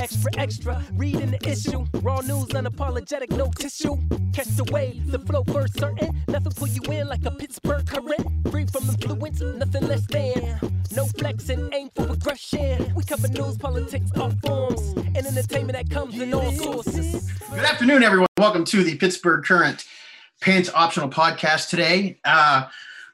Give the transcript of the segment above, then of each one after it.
Extra, extra, reading the issue. Raw news, unapologetic, no tissue. Catch the wave, the flow first certain. Nothing pull you in like a Pittsburgh current. Free from influence, nothing less than. No flexing, aim for progression. We cover news, politics, art forms, and entertainment that comes in all sources. Good afternoon, everyone. Welcome to the Pittsburgh Current Pants Optional Podcast today. Uh,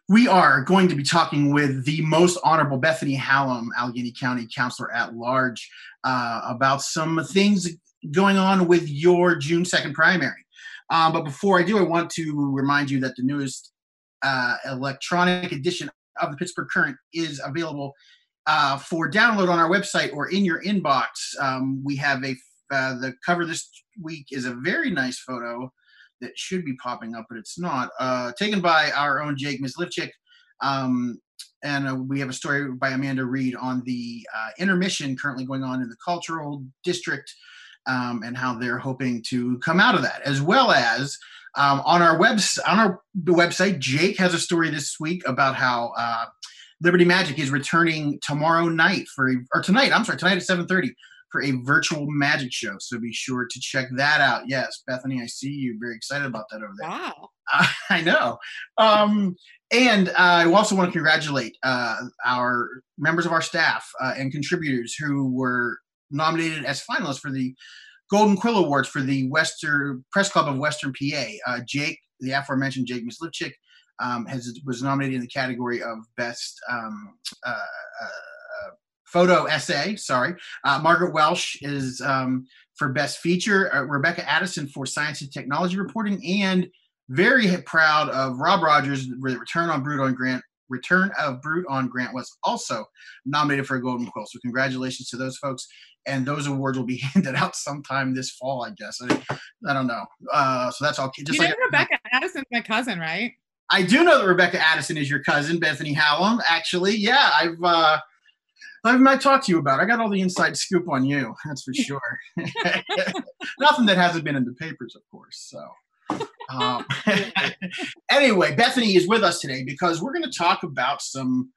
we are going to be talking with the most honorable Bethany Hallam, Allegheny County Councilor at Large, uh, about some things going on with your June 2nd primary. Um, but before I do, I want to remind you that the newest uh, electronic edition of the Pittsburgh Current is available uh, for download on our website or in your inbox. Um, we have a uh, the cover this week is a very nice photo that should be popping up, but it's not. Uh, taken by our own Jake Mysliwczyk. Um, and uh, we have a story by Amanda Reed on the uh, intermission currently going on in the cultural district um, and how they're hoping to come out of that, as well as um, on our webs on our website. Jake has a story this week about how uh, Liberty Magic is returning tomorrow night for or tonight. I'm sorry, tonight at 7:30 for a virtual magic show. So be sure to check that out. Yes, Bethany, I see you very excited about that over there. Wow. Uh, I know. Um, and uh, I also want to congratulate uh, our members of our staff uh, and contributors who were nominated as finalists for the Golden Quill Awards for the Western Press Club of Western PA. Uh, Jake, the aforementioned Jake Mysliwczyk, um, has was nominated in the category of best um, uh, uh, photo essay. Sorry, uh, Margaret Welsh is um, for best feature. Uh, Rebecca Addison for science and technology reporting, and very proud of Rob Rogers. Return on Brewed on Grant. Return of Brewed on Grant was also nominated for a Golden Quill. So congratulations to those folks. And those awards will be handed out sometime this fall, I guess. I, I don't know. Uh, so that's all. Just you like know Rebecca Addison's my cousin, right? I do know that Rebecca Addison is your cousin, Bethany Hallam. Actually, yeah, I've uh, I've not talked to you about. I got all the inside scoop on you. That's for sure. Nothing that hasn't been in the papers, of course. So. Um, anyway, Bethany is with us today because we're going to talk about some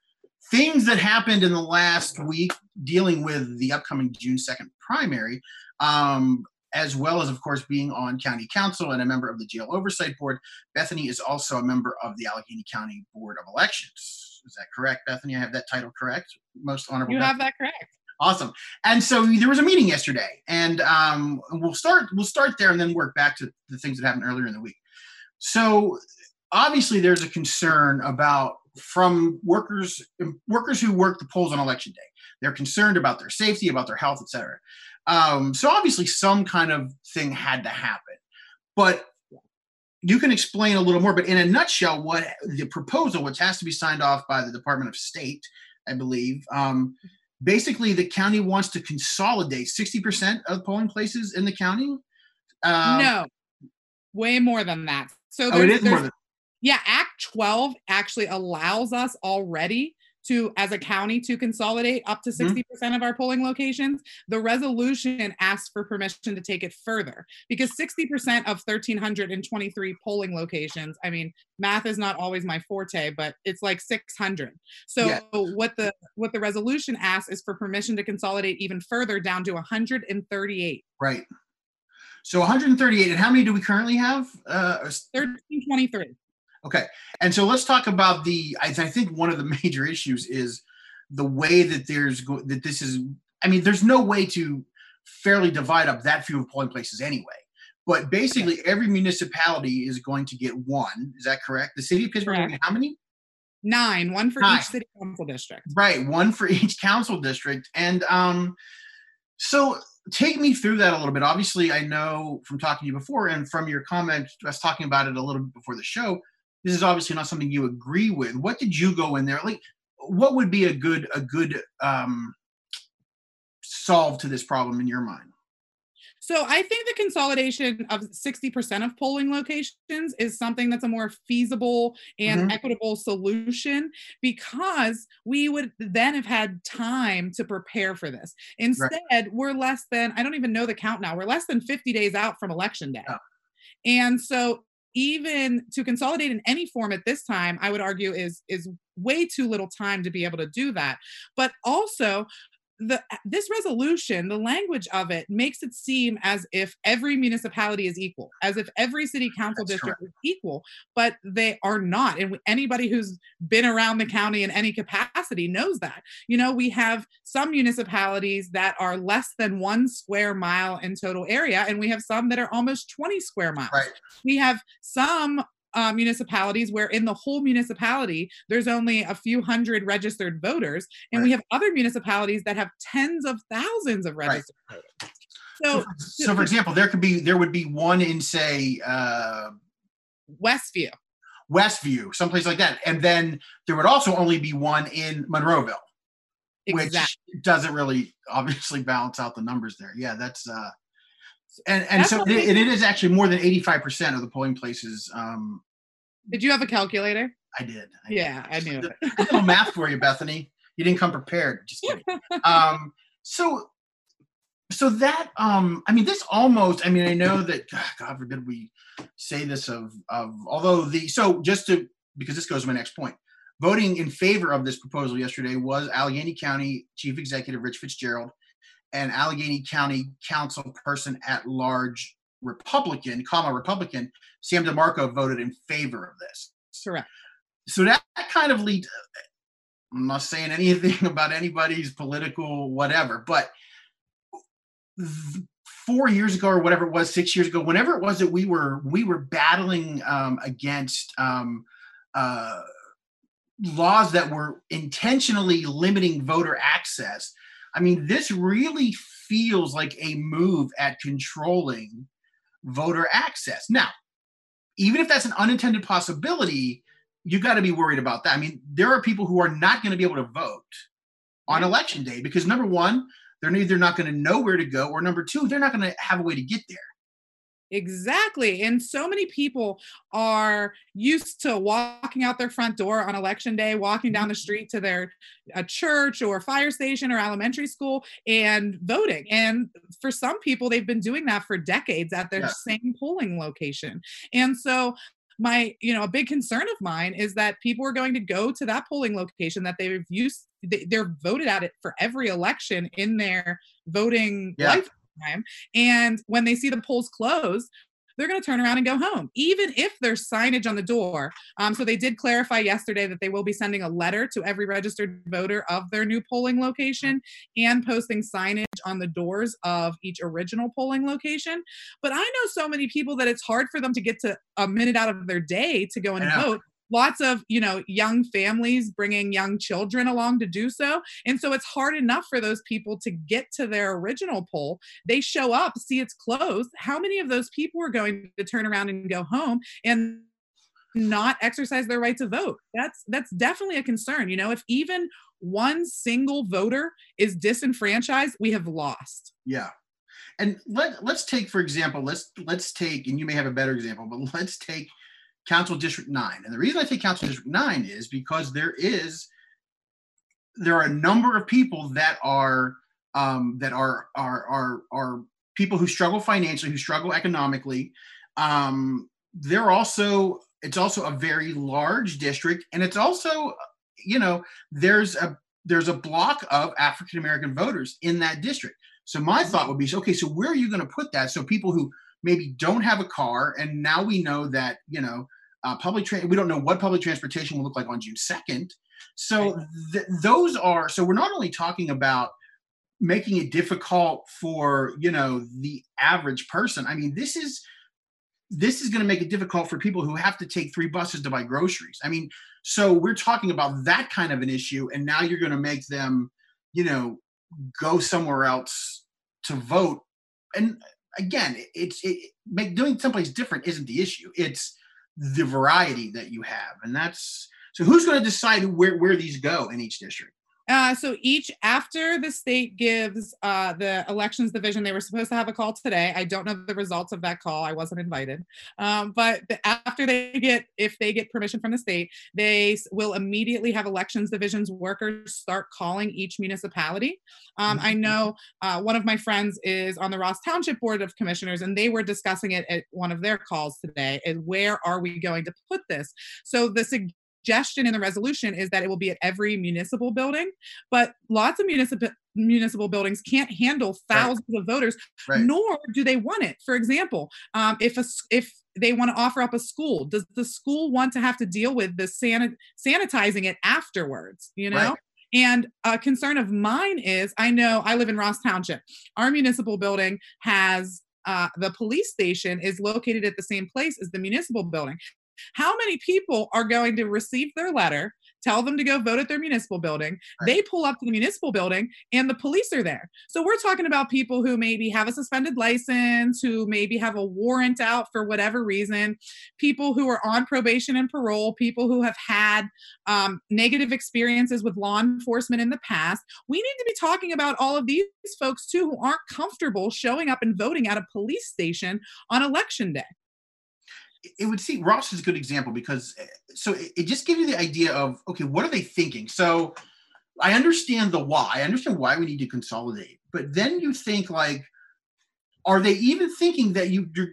things that happened in the last week dealing with the upcoming June 2nd primary. Um, as well as, of course, being on county council and a member of the jail oversight board. Bethany is also a member of the Allegheny County Board of Elections. Is that correct, Bethany? I have that title correct. Most honorable. You Bethany. have that correct. Awesome. And so there was a meeting yesterday, and um, we'll start we'll start there and then work back to the things that happened earlier in the week. So obviously, there's a concern about from workers workers who work the polls on election day. They're concerned about their safety, about their health, etc. Um, so obviously, some kind of thing had to happen. But you can explain a little more. But in a nutshell, what the proposal, which has to be signed off by the Department of State, I believe, um, basically the county wants to consolidate 60% of polling places in the county. Um, no, way more than that. So oh, it is more than. Yeah, Act 12 actually allows us already to as a county to consolidate up to 60% mm-hmm. percent of our polling locations the resolution asks for permission to take it further. Because 60% of 1323 polling locations i mean math is not always my forte but it's like 600 so yeah. what the what the resolution asks is for permission to consolidate even further down to 138 right. So 138 and how many do we currently have? Uh 1323 Okay. And so let's talk about the, I, I think one of the major issues is the way that there's, go, that this is, I mean, there's no way to fairly divide up that few polling places anyway. But basically, every municipality is going to get one. Is that correct? The city of Pittsburgh, how many? Nine, one for Nine. each city council district. Right, one for each council district. And um, so take me through that a little bit. Obviously, I know from talking to you before and from your comments, us talking about it a little bit before the show, this is obviously not something you agree with. What did you go in there like? What would be a good a good um, solve to this problem in your mind? So I think the consolidation of 60% of polling locations is something that's a more feasible and mm-hmm. equitable solution because we would then have had time to prepare for this. Instead, right. we're less than, I don't even know the count now, we're less than 50 days out from election day. And so even to consolidate in any form at this time i would argue is is way too little time to be able to do that. But also the this resolution, the language of it makes it seem as if every municipality is equal, as if every city council That's district is equal, but they are not. And anybody who's been around the county in any capacity knows that. You know, we have some municipalities that are less than one square mile in total area, and we have some that are almost 20 square miles. Right. We have some uh, municipalities where in the whole municipality there's only a few hundred registered voters and we have other municipalities that have tens of thousands of Right. registered voters so So, for example, there could be there would be one in say uh, westview Westview, someplace like that, and then there would also only be one in Monroeville, exactly which doesn't really obviously balance out the numbers there. Yeah, that's uh, and and That's so it, it is actually more than eighty five percent of the polling places. Um, did you have a calculator I did. I did. yeah i knew it a little math for you, Bethany. You didn't come prepared. Just kidding. Um, so, so that um, I mean, this almost. I mean, I know that God forbid we say this of of although the so just to because this goes to my next point. Voting in favor of this proposal yesterday was Allegheny County Chief Executive Rich Fitzgerald and Allegheny County Council person at large Republican, comma Republican, Sam DeMarco voted in favor of this. Correct. So that, that kind of leads i'm not saying anything about anybody's political whatever but four years ago or whatever it was six years ago whenever it was that we were we were battling um, against um, uh, laws that were intentionally limiting voter access i mean this really feels like a move at controlling voter access now even if that's an unintended possibility you got to be worried about that. I mean, there are people who are not going to be able to vote on election day because number one, they're either not going to know where to go, or number two, they're not going to have a way to get there. Exactly. And so many people are used to walking out their front door on election day, walking down the mm-hmm. street to their a church or fire station or elementary school and voting. And for some people, they've been doing that for decades at their Yeah. same polling location. And so my, you know, a big concern of mine is that people are going to go to that polling location that they've used, they- they're voted at it for every election in their voting Yeah. Lifetime. And when they see the polls close, they're going to turn around and go home, even if there's signage on the door. Um, so they did clarify yesterday that they will be sending a letter to every registered voter of their new polling location and posting signage on the doors of each original polling location. But I know so many people that it's hard for them to get to a minute out of their day to go and vote. Lots of, you know, young families bringing young children along to do so. And so it's hard enough for those people to get to their original poll they show up, see it's closed. How many of those people are going to turn around and go home and not exercise their right to vote? That's that's definitely a concern. You know, if even one single voter is disenfranchised, we have lost. Yeah. And let let's take, for example, let's let's take, and you may have a better example, but let's take Council District 9. And the reason I take Council District 9 is because there is there are a number of people that are um, that are are are are people who struggle financially, who struggle economically. Um, they're also it's also a very large district, and it's also you know there's a there's a block of African American voters in that district. So my thought would be, okay, so where are you going to put that? So people who maybe don't have a car, and now we know that you know uh, public tra- we don't know what public transportation will look like on June second. So th- those are so we're not only talking about making it difficult for you know the average person. I mean, this is this is going to make it difficult for people who have to take three buses to buy groceries. I mean, so we're talking about that kind of an issue, and now you're going to make them, you know, go somewhere else to vote. And again, it's it, make doing someplace different isn't the issue. It's the variety that you have, and that's so. Who's going to decide where where these go in each district? Uh, so each after the state gives uh, the elections division, they were supposed to have a call today. I don't know the results of that call. I wasn't invited. Um, but the, after they get, if they get permission from the state, they will immediately have elections divisions workers start calling each municipality. Um, I know uh, one of my friends is on the Ross Township Board of Commissioners, and they were discussing it at one of their calls today. And where are we going to put this? So the suggestion in the resolution is that it will be at every municipal building, but lots of municipal municipal buildings can't handle thousands right. of voters, right. nor do they want it. For example, um, if a if they want to offer up a school, does the school want to have to deal with the sanit- sanitizing it afterwards? You know. Right. And a concern of mine is I know I live in Ross Township. Our municipal building has uh, the police station is located at the same place as the municipal building. How many people are going to receive their letter, tell them to go vote at their municipal building? Right. They pull up to the municipal building and the police are there. So we're talking about people who maybe have a suspended license, who maybe have a warrant out for whatever reason, people who are on probation and parole, people who have had um, negative experiences with law enforcement in the past. We need to be talking about all of these folks too who aren't comfortable showing up and voting at a police station on election day it would see Ross is a good example because eh, so it, it, just gives you the idea of okay, what are they thinking? So I understand the why. I understand why we need to consolidate, but then you think like, are they even thinking that you? You're,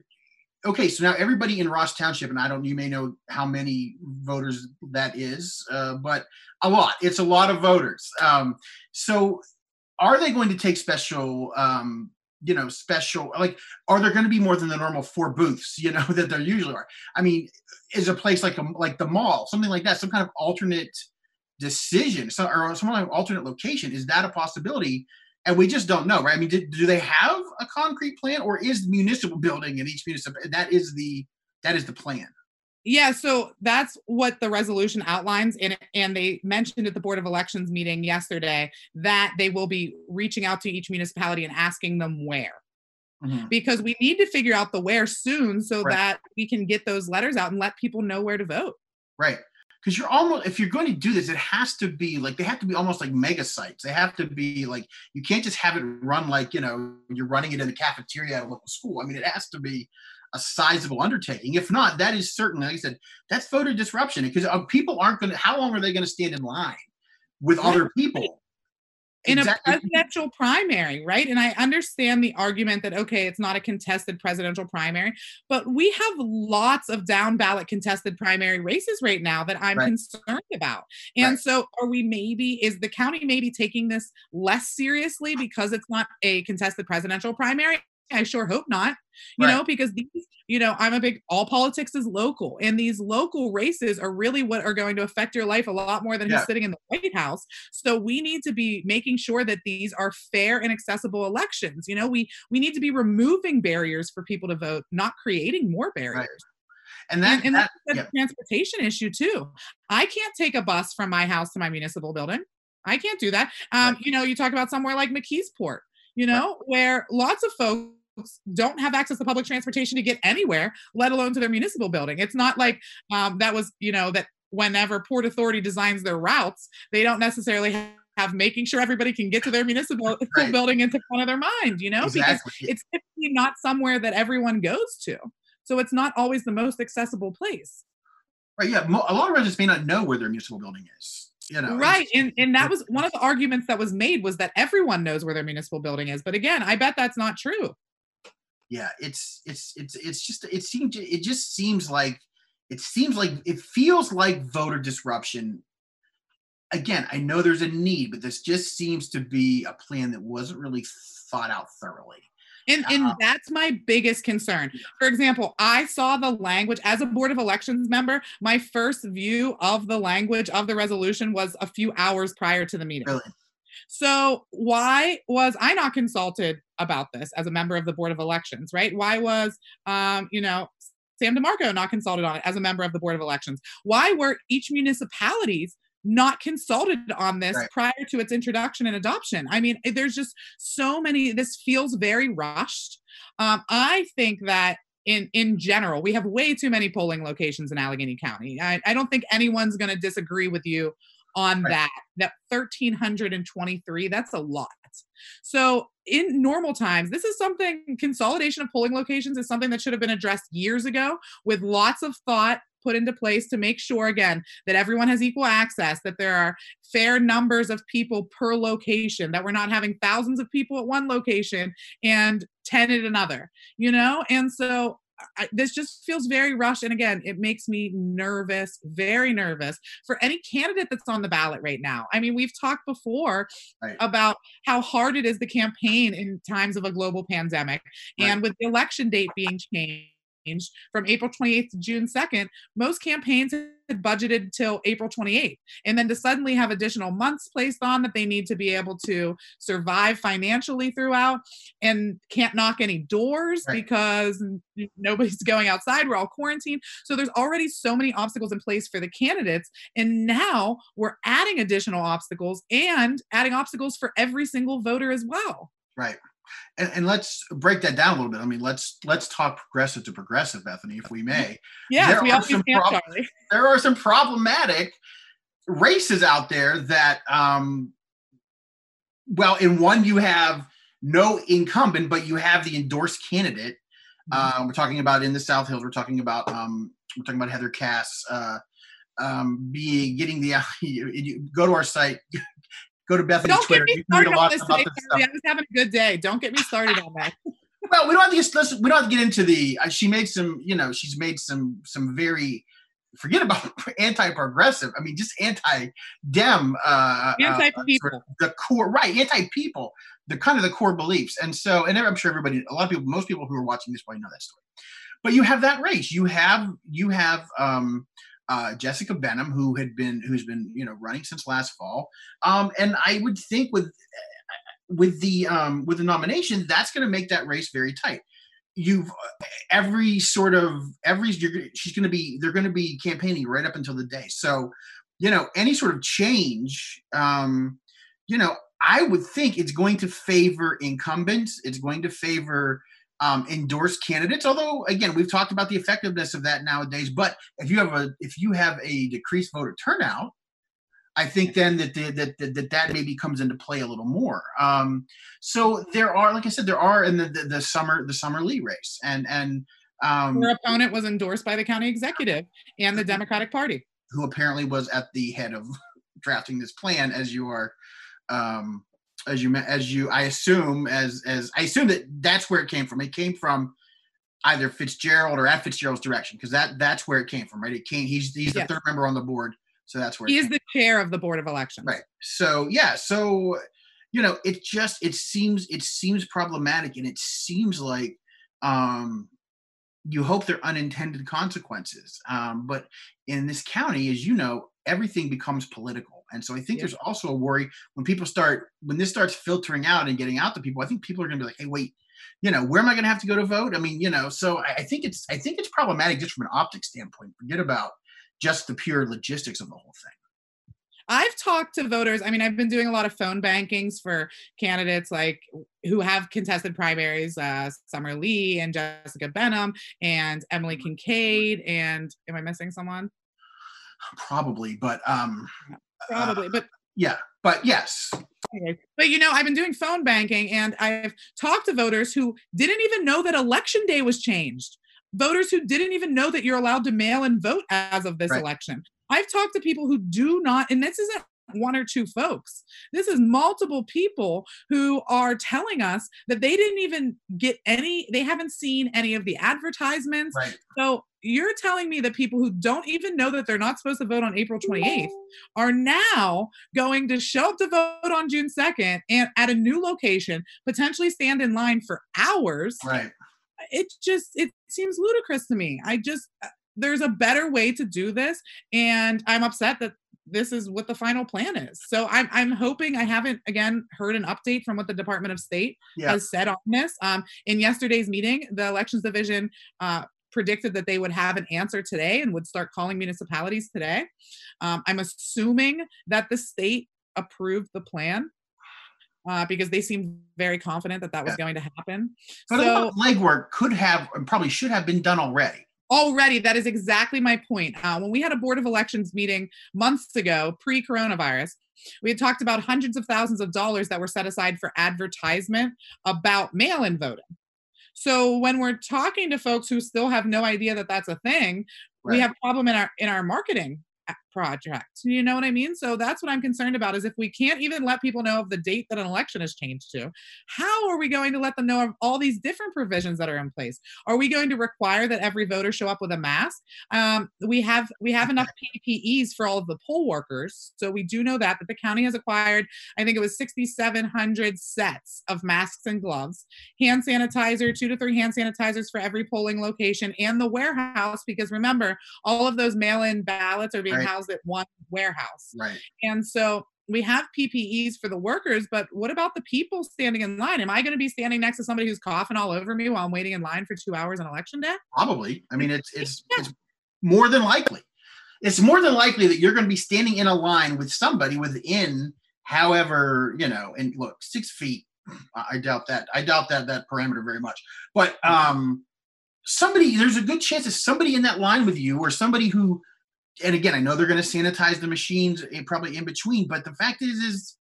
okay, so now everybody in Ross Township, and I don't, you may know how many voters that is, uh, but a lot. It's a lot of voters. Um, so are they going to take special um, you know special like are there going to be more than the normal four booths you know that there usually are? I mean is a place like a like the mall something like that some kind of alternate decision so, or some kind of alternate location is that a possibility? And we just don't know right? I mean do, do they have a concrete plan or is the municipal building in each municipal that is the that is the plan yeah, so that's what the resolution outlines. And, and they mentioned at the Board of Elections meeting yesterday that they will be reaching out to each municipality and asking them where. Mm-hmm. Because we need to figure out the where soon so right. that we can get those letters out and let people know where to vote. Right. Because you're almost, if you're going to do this, it has to be like, they have to be almost like mega sites. They have to be like, you can't just have it run like, you know, you're running it in the cafeteria at a local school. I mean, it has to be a sizable undertaking. If not, that is certainly, like I said, that's voter disruption because uh, people aren't going to, how long are they going to stand in line with other people? in exactly. a presidential primary, right? And I understand the argument that, okay, it's not a contested presidential primary, but we have lots of down ballot contested primary races right now that I'm right. concerned about. And right. so, are we maybe, is the county maybe taking this less seriously because it's not a contested presidential primary? I sure hope not. You right. know, because these, you know, I'm a big all politics is local, and these local races are really what are going to affect your life a lot more than yeah. sitting in the White House. So we need to be making sure that these are fair and accessible elections. You know, we we need to be removing barriers for people to vote, not creating more barriers. Right. And that, and, and that, that's a yeah. transportation issue too. I can't take a bus from my house to my municipal building. I can't do that. Um, right. You know, you talk about somewhere like McKeesport, you know, right. where lots of folks don't have access to public transportation to get anywhere, let alone to their municipal building. It's not like um, that was, you know, that whenever Port Authority designs their routes, they don't necessarily have have making sure everybody can get to their municipal right. building into front of their mind, you know, exactly. because it's typically not somewhere that everyone goes to. So it's not always the most accessible place. Right. Yeah. A lot of residents may not know where their municipal building is. You know, right. And and that was one of the arguments that was made was that everyone knows where their municipal building is. But again, I bet that's not true yeah it's it's it's it's just it seems it just seems like it seems like it feels like voter disruption again i know there's a need but this just seems to be a plan that wasn't really thought out thoroughly and, and uh, that's my biggest concern. For example, I saw the language as a Board of Elections member. My first view of the language of the resolution was a few hours prior to the meeting. So why was I not consulted about this as a member of the Board of Elections, right? Why was, um, you know, Sam DeMarco not consulted on it as a member of the Board of Elections? Why were each municipalities not consulted on this right. prior to its introduction and adoption? I mean, there's just so many, this feels very rushed. Um, I think that in in general we have way too many polling locations in allegheny county i, I don't think anyone's going to disagree with you on right. that. That 1323, that's a lot. So in normal times, this is something consolidation of polling locations is something that should have been addressed years ago with lots of thought put into place to make sure again that everyone has equal access that there are fair numbers of people per location that we're not having thousands of people at one location and 10 at another you know and so I, this just feels very rushed. And again, it makes me nervous, very nervous for any candidate that's on the ballot right now. I mean, we've talked before right. about how hard it is to campaign in times of a global pandemic. Right. And with the election date being changed, from April 28th to June 2nd, most campaigns had budgeted till April 28th. And then to suddenly have additional months placed on that they need to be able to survive financially throughout and can't knock any doors right. because nobody's going outside. We're all quarantined. So there's already so many obstacles in place for the candidates. And now we're adding additional obstacles and adding obstacles for every single voter as well. Right and, and, let's break that down a little bit. I mean, let's let's talk progressive to progressive, Bethany, if we may. Yeah, there, are some prob- there are some problematic races out there that, um, well, in one you have no incumbent, but you have the endorsed candidate. Mm-hmm. Uh, we're talking about in the South Hills. We're talking about um, we're talking about Heather Kass. Uh, um, being getting the you, you go to our site Go to Bethany's Don't Twitter. Get me started on this today, I was having a good day. Don't get me started on that. well, we don't have to get we don't have to get into the. Uh, she made some, you know, she's made some some very forget about anti-progressive. I mean, just anti-dem. Uh, uh anti-people. Uh, the core, right? Anti-people. The kind of the core beliefs, and so, and I'm sure everybody, a lot of people, most people who are watching this probably know that story. But you have that race. You have you have um, uh, Jessica Benham, who had been who's been you know running since last fall, um, and I would think with with the um, with the nomination, that's going to make that race very tight. You've every sort of every she's going to be they're going to be campaigning right up until the day. So, you know, any sort of change, um, you know, I would think it's going to favor incumbents. It's going to favor um, endorsed candidates. Although, again, we've talked about the effectiveness of that nowadays. But if you have a if you have a decreased voter turnout, I think then that the, that, that that that maybe comes into play a little more. Um, so there are, like I said, there are in the, the, the summer the summer Lee race, and and um, her opponent was endorsed by the county executive and the Democratic Party, who apparently was at the head of drafting this plan, as you are um, as you as you I assume as as I assume that that's where it came from. It came from either Fitzgerald or at Fitzgerald's direction because that that's where it came from, right? It came. He's he's the yes. third member on the board, so that's where he is the chair of the board of elections, right? So yeah, so you know, it just it seems it seems problematic, and it seems like um you hope they're unintended consequences. Um, but in this county, as you know, everything becomes political. And so I think yeah. there's also a worry when people start, when this starts filtering out and getting out to people, I think people are going to be like, hey, wait, you know, where am I going to have to go to vote? I mean, you know, so I, I think it's, I think it's problematic just from an optics standpoint. Forget about just the pure logistics of the whole thing. I've talked to voters. I mean, I've been doing a lot of phone bankings for candidates like who have contested primaries, uh, Summer Lee and Jessica Benham and Emily Kinkead. And am I missing someone? Probably, but um, probably, uh, but yeah, but yes. Okay. But you know, I've been doing phone banking and I've talked to voters who didn't even know that election day was changed. Voters who didn't even know that you're allowed to mail and vote as of this right. election. I've talked to people who do not, and this isn't one or two folks. This is multiple people who are telling us that they didn't even get any, they haven't seen any of the advertisements. Right. So you're telling me that people who don't even know that they're not supposed to vote on April 28th are now going to show up to vote on June 2nd and at a new location, potentially stand in line for hours. Right. It just, it seems ludicrous to me. I just, uh, there's a better way to do this. And I'm upset that this is what the final plan is. So I'm I'm hoping I haven't again heard an update from what the Department of State yeah. has said on this. Um, in yesterday's meeting, the Elections Division uh, predicted that they would have an answer today and would start calling municipalities today. Um, I'm assuming that the state approved the plan. Uh, because they seemed very confident that that was yeah. going to happen. But so, legwork could have and probably should have been done already already that is exactly my point. Uh, when we had a board of elections meeting months ago pre-coronavirus we had talked about hundreds of thousands of dollars that were set aside for advertisement about mail-in voting. So when we're talking to folks who still have no idea that that's a thing right. we have a problem in our in our marketing project. You know what I mean? So that's what I'm concerned about is if we can't even let people know of the date that an election has changed to, how are we going to let them know of all these different provisions that are in place? Are we going to require that every voter show up with a mask? Um, we have we have enough PPEs for all of the poll workers, so we do know that that the county has acquired. I think it was 6,700 sets of masks and gloves, hand sanitizer, two to three hand sanitizers for every polling location, and the warehouse. Because remember, all of those mail-in ballots are being Right. housed at one warehouse. Right. And so we have PPEs for the workers, but what about the people standing in line? Am I going to be standing next to somebody who's coughing all over me while I'm waiting in line for two hours on election day? Probably. I mean, it's it's it's more than likely. It's more than likely that you're going to be standing in a line with somebody within, however, you know, and look, six feet. I I doubt that. I doubt that that parameter very much. But um, somebody, there's a good chance that somebody in that line with you, or somebody who, and again, I know they're going to sanitize the machines eh, probably in between. But the fact is, is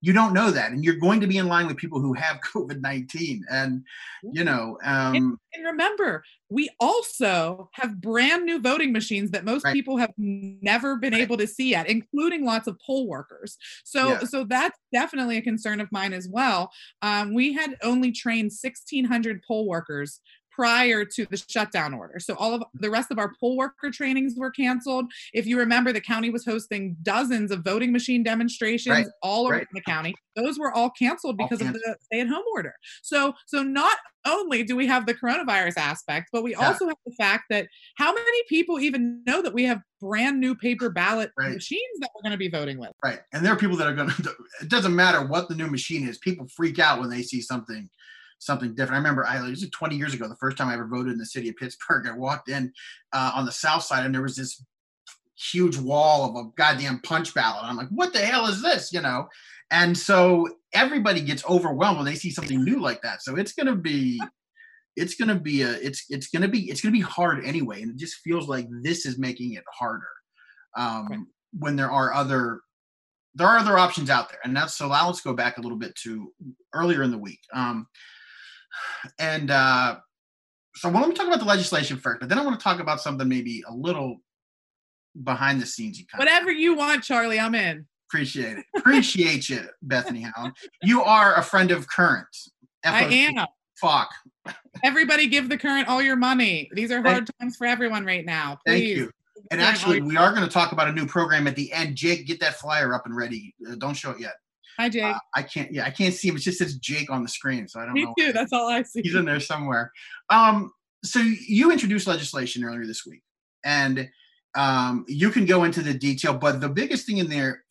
you don't know that, and you're going to be in line with people who have COVID nineteen, and you know, um, And remember, we also have brand new voting machines that most Right. people have never been Right. able to see yet, including lots of poll workers. So, Yeah. so that's definitely a concern of mine as well. Um, we had only trained 1,600 poll workers prior to the shutdown order. So all of the rest of our poll worker trainings were canceled. If you remember, the county was hosting dozens of voting machine demonstrations Right, all around right. the county. Those were all canceled All because of the stay-at-home order. So, so not only do we have the coronavirus aspect, but we Yeah. also have the fact that how many people even know that we have brand new paper ballot Right. machines that we're going to be voting with? Right. And there are people that are going to, it doesn't matter what the new machine is. People freak out when they see something, something different. I remember I, it was 20 years ago, the first time I ever voted in the city of Pittsburgh, I walked in uh, on the south side and there was this huge wall of a goddamn punch ballot. I'm like, what the hell is this? You know? And so everybody gets overwhelmed when they see something new like that. So it's going to be, it's going to be a, it's, it's going to be, it's going to be hard anyway. And it just feels like this is making it harder. Um, Right. when there are other there are other options out there and that's so now let's go back a little bit to earlier in the week um and uh so well, let me talk about the legislation first but then i want to talk about something maybe a little behind the scenes you kind of Whatever you want, Charlie, I'm in. appreciate it appreciate you bethany Hallam. you are a friend of current I am. fuck Everybody give the current all your money. These are Thank- hard times for everyone right now. thank you and Give the current all actually we are going to talk about a new program at the end jake get that flyer up and ready uh, don't show it yet Hi, Jake. uh, i can't yeah i can't see him it just says jake on the screen so i don't Me know too. That's all I see. he's in there somewhere. Um, so you introduced legislation earlier this week, and um, you can go into the detail. But the biggest thing in there,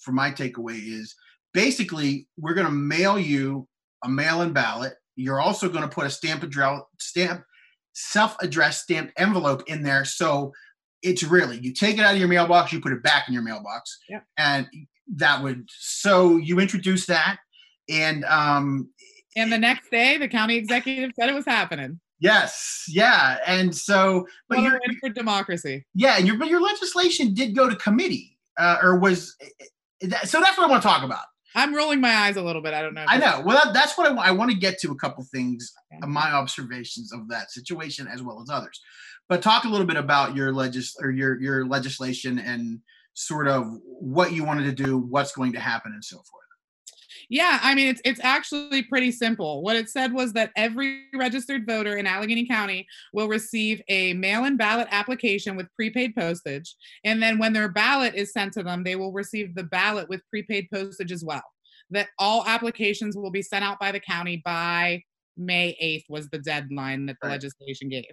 for my takeaway, is basically we're going to mail you a mail-in ballot. You're also going to put a stamp address, stamp, self-addressed stamped envelope in there. So it's really you take it out of your mailbox, you put it back in your mailbox, Yep. and that would. So you introduce that, and um, And the next day, the county executive said it was happening. Yes, yeah, and so, but What a your win for democracy. yeah, and your but your legislation did go to committee, uh, or was that, so that's what I want to talk about. I'm rolling my eyes a little bit. I don't know. I know. Well, that, that's what I, I want to get to a couple things, Okay. my observations of that situation as well as others. But talk a little bit about your legis or your your legislation and sort of what you wanted to do, what's going to happen, and so forth. Yeah, I mean it's it's actually pretty simple. What it said was that every registered voter in Allegheny County will receive a mail-in ballot application with prepaid postage, and then when their ballot is sent to them, they will receive the ballot with prepaid postage as well. That all applications will be sent out by the county by May 8th was the deadline that the Right. legislation gave.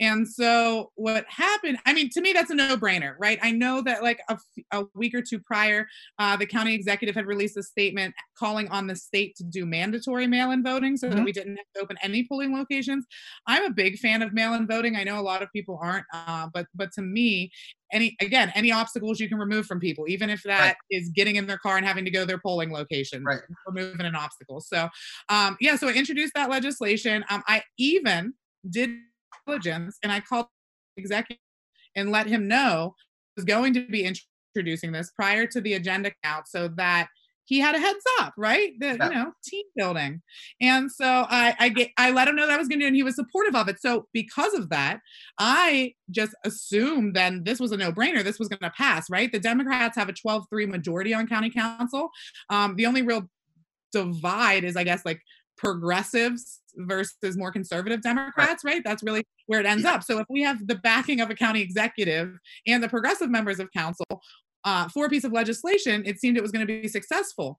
And so what happened, I mean, to me, that's a no brainer, right? I know that like a, f- a week or two prior, uh, the county executive had released a statement calling on the state to do mandatory mail-in voting so that Mhm. we didn't have to open any polling locations. I'm a big fan of mail-in voting. I know a lot of people aren't, uh, but but to me, any again, any obstacles you can remove from people, even if that is Right. getting in their car and having to go to their polling location, Right. removing an obstacle. So um, yeah, so I introduced that legislation. Um, I even did diligence and I called the executive and let him know I was going to be introducing this prior to the agenda out so that he had a heads up, right? The, Yeah. You know, team building. And so I I get I let him know that I was going to do, it, and he was supportive of it. So because of that, I just assumed then this was a no brainer. This was going to pass, right? The Democrats have a 12-3 majority on county council. Um, the only real divide is, I guess, like progressives versus more conservative Democrats, right? That's really where it ends up. So if we have the backing of a county executive and the progressive members of council uh, for a piece of legislation, it seemed it was going to be successful.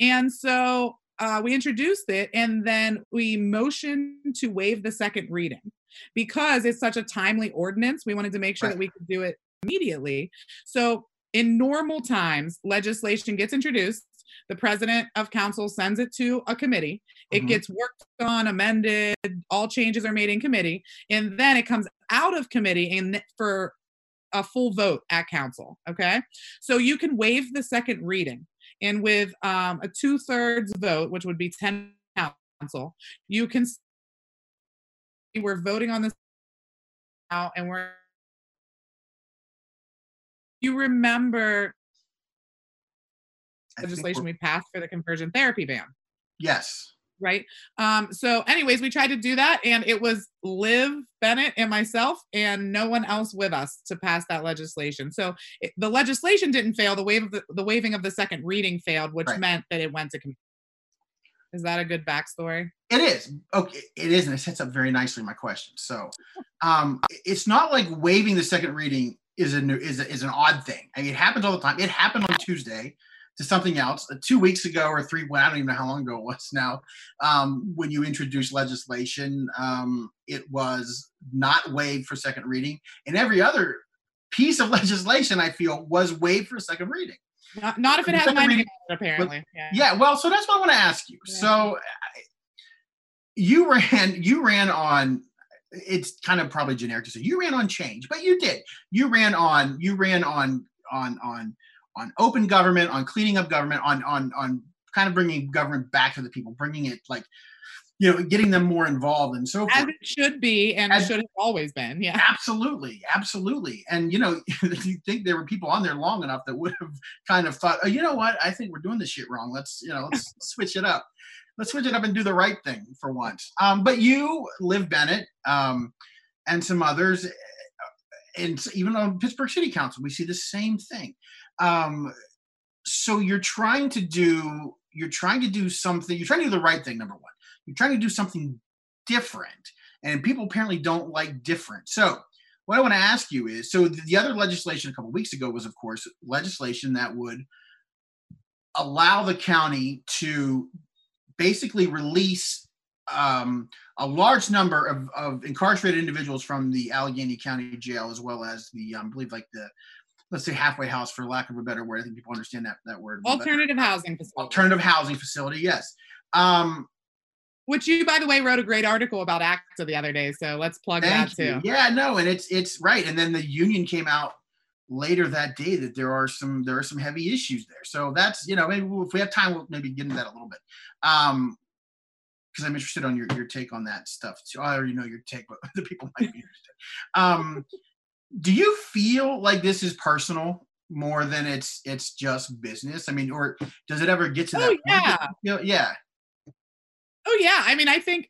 And so uh, we introduced it and then we motioned to waive the second reading because it's such a timely ordinance. We wanted to make sure Right. that we could do it immediately. So in normal times, legislation gets introduced. The president of council sends it to a committee. It Mhm. gets worked on, amended, all changes are made in committee, and then it comes out of committee and for a full vote at council. Okay. So you can waive the second reading. And with um, a two thirds vote, which would be 10 council, you can we're voting on this now and we're you remember I legislation we passed for the conversion therapy ban yes. Right um so anyways we tried to do that and it was liv bennett and myself and no one else with us to pass that legislation so it, the legislation didn't fail the wave of the, the waiving of the second reading failed which Right. meant that it went to committee is that a good backstory It is. Okay, it is, and it sets up very nicely my question. So, um, it's not like waiving the second reading is a new is a, is an odd thing. I mean, it happens all the time. It happened on Tuesday to something else uh, two weeks ago or three. Well, I don't even know how long ago it was now. Um, when you introduced legislation, um, it was not waived for second reading, and every other piece of legislation I feel was waived for second reading. not, not if it has my name reading- on it, apparently yeah. Yeah, well, so that's what I want to ask you. Yeah. So I- you ran you ran on it's kind of probably generic to say you ran on change, but you did. You ran on you ran on on on on open government, on cleaning up government, on on on kind of bringing government back to the people, bringing it like you know, getting them more involved and so as forth. it should be and As- should have always been yeah Absolutely, absolutely. And you know, you think there were people on there long enough that would have kind of thought, oh, you know what? I think we're doing this shit wrong. Let's, you know, let's switch it up. Let's switch it up and do the right thing for once. Um, but you, Liv Bennett, um, and some others, eh, and even on Pittsburgh City Council, we see the same thing. Um, so you're trying to do, you're trying to do something. You're trying to do the right thing. Number one, you're trying to do something different and people apparently don't like different. So, what I want to ask you is so the other legislation a couple weeks ago was, of course, legislation that would allow the county to basically release um, a large number of, of incarcerated individuals from the Allegheny County Jail, as well as the, um, I believe, like the, let's say, halfway house, for lack of a better word. I think people understand that that word. better. alternative housing facility alternative housing facility. Yes. Um, which you by the way wrote a great article about acta the other day so let's plug that you. too Yeah, no, and it's it's right. And then the union came out later that day that there are some there are some heavy issues there. So that's you know maybe we'll, if we have time we'll maybe get into that a little bit. Um, because I'm interested on your your take on that stuff too. I already know your take, but the people might be interested. Um, do you feel like this is personal more than it's it's just business? I mean, or does it ever get to oh, that? Oh, yeah. feel- yeah. Oh yeah, I mean, I think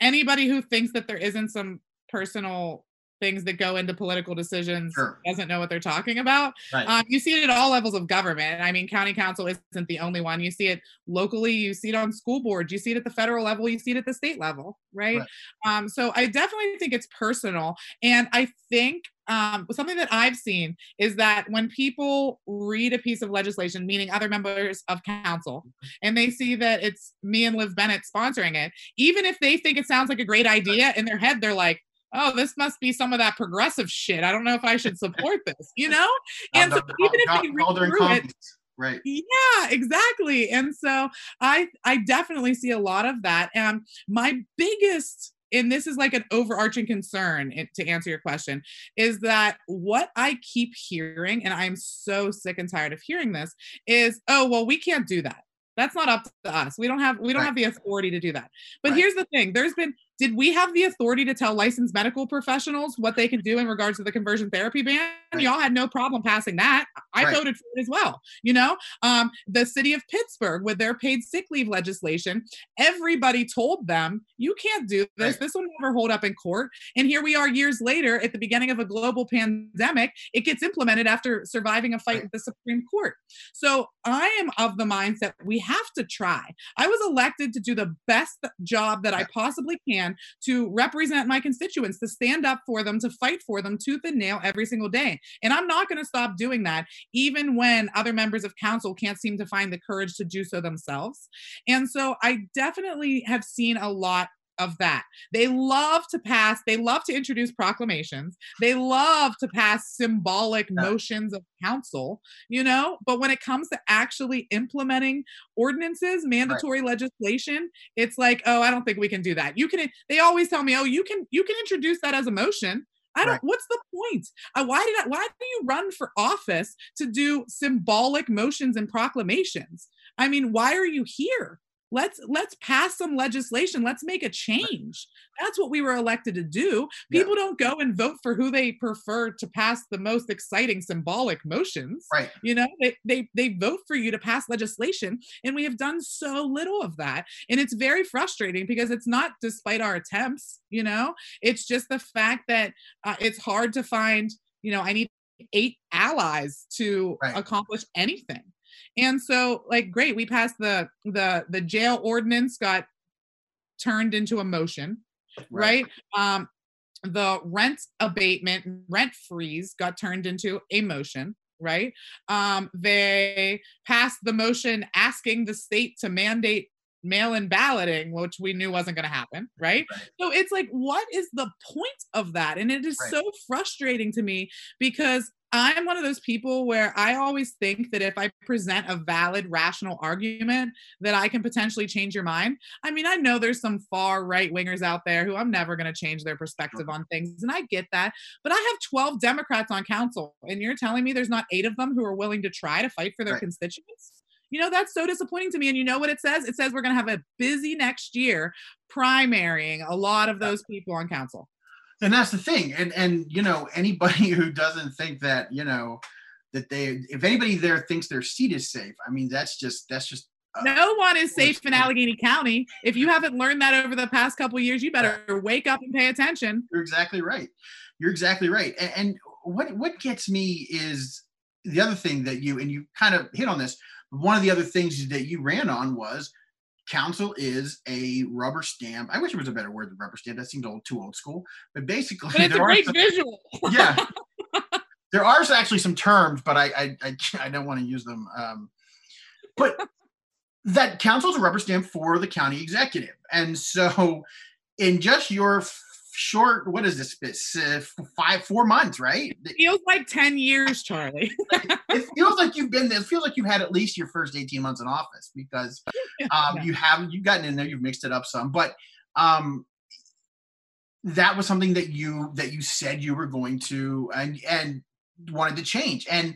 anybody who thinks that there isn't some personal things that go into political decisions Sure. doesn't know what they're talking about. Right. Um, you see it at all levels of government. I mean, county council isn't the only one. You see it locally. You see it on school boards. You see it at the federal level. You see it at the state level, right? Right. Um, so I definitely think it's personal, and I think um, something that I've seen is that when people read a piece of legislation, meaning other members of council, and they see that it's me and Liv Bennett sponsoring it, even if they think it sounds like a great idea in their head, they're like, oh, this must be some of that progressive shit. I don't know if I should support this, you know? And so even if they read through it, Right. yeah, exactly. And so I I definitely see a lot of that. And my biggest and this is like an overarching concern to answer your question is that what I keep hearing and I'm so sick and tired of hearing this is oh well we can't do that. That's not up to us. We don't have we don't Right. have the authority to do that. But Right. here's the thing, there's been did we have the authority to tell licensed medical professionals what they can do in regards to the conversion therapy ban? Right. Y'all had no problem passing that. I right. voted for it as well. You know, um, the city of Pittsburgh with their paid sick leave legislation, everybody told them, you can't do this. Right. This will never hold up in court. And here we are years later at the beginning of a global pandemic. It gets implemented after surviving a fight with the Supreme Court. So I am of the mindset we have to try. I was elected to do the best job that I possibly can to represent my constituents, to stand up for them, to fight for them tooth and nail every single day. And I'm not going to stop doing that, even when other members of council can't seem to find the courage to do so themselves. And so I definitely have seen a lot of that. They love to pass, they love to introduce proclamations. They love to pass symbolic yeah. motions of council, you know, but when it comes to actually implementing ordinances, mandatory right. legislation, it's like, "Oh, I don't think we can do that." You can they always tell me, "Oh, you can you can introduce that as a motion." I don't. Right. What's the point? Uh, why did I, why do you run for office to do symbolic motions and proclamations? I mean, why are you here? Let's let's pass some legislation. Let's make a change. That's what we were elected to do. People yeah. don't go and vote for who they prefer to pass the most exciting symbolic motions. Right. You know they, they they vote for you to pass legislation and we have done so little of that. And it's very frustrating because it's not despite our attempts you know? It's just the fact that uh, it's hard to find you know i need eight allies to right. accomplish anything and so like great, we passed the the the jail ordinance got turned into a motion, right? right? Um the rent abatement, rent freeze got turned into a motion, right? Um, they passed the motion asking the state to mandate mail-in balloting, which we knew wasn't going to happen, right? right? So it's like, what is the point of that? And it is right. so frustrating to me because I'm one of those people where I always think that if I present a valid, rational argument, that I can potentially change your mind. I mean, I know there's some far right wingers out there who I'm never going to change their perspective mm-hmm. on things, and I get that. But I have 12 Democrats on council, and you're telling me there's not eight of them who are willing to try to fight for their right. constituents? You know, that's so disappointing to me. And you know what it says? It says we're going to have a busy next year primarying a lot of those people on council and that's the thing. And and you know anybody who doesn't think that you know that they if anybody there thinks their seat is safe i mean that's just that's just uh, no one is safe in allegheny county. If you haven't learned that over the past couple years you better wake up and pay attention. You're exactly right. You're exactly right. And, and what what gets me is the other thing that you and you kind of hit on this one of the other things that you ran on was council is a rubber stamp. I wish it was a better word than rubber stamp. That seems old, too old school. But basically, but it's a great some, visual. yeah, there are actually some terms, but I I, I, I don't want to use them. Um, but that council is a rubber stamp for the county executive, and so in just your short what is this uh, five four months right? It feels like 10 years charlie. It feels like you've been there it feels like you've had at least your first 18 months in office because um, yeah. you have you've gotten in there you've mixed it up some but um, that was something that you that you said you were going to and and wanted to change. And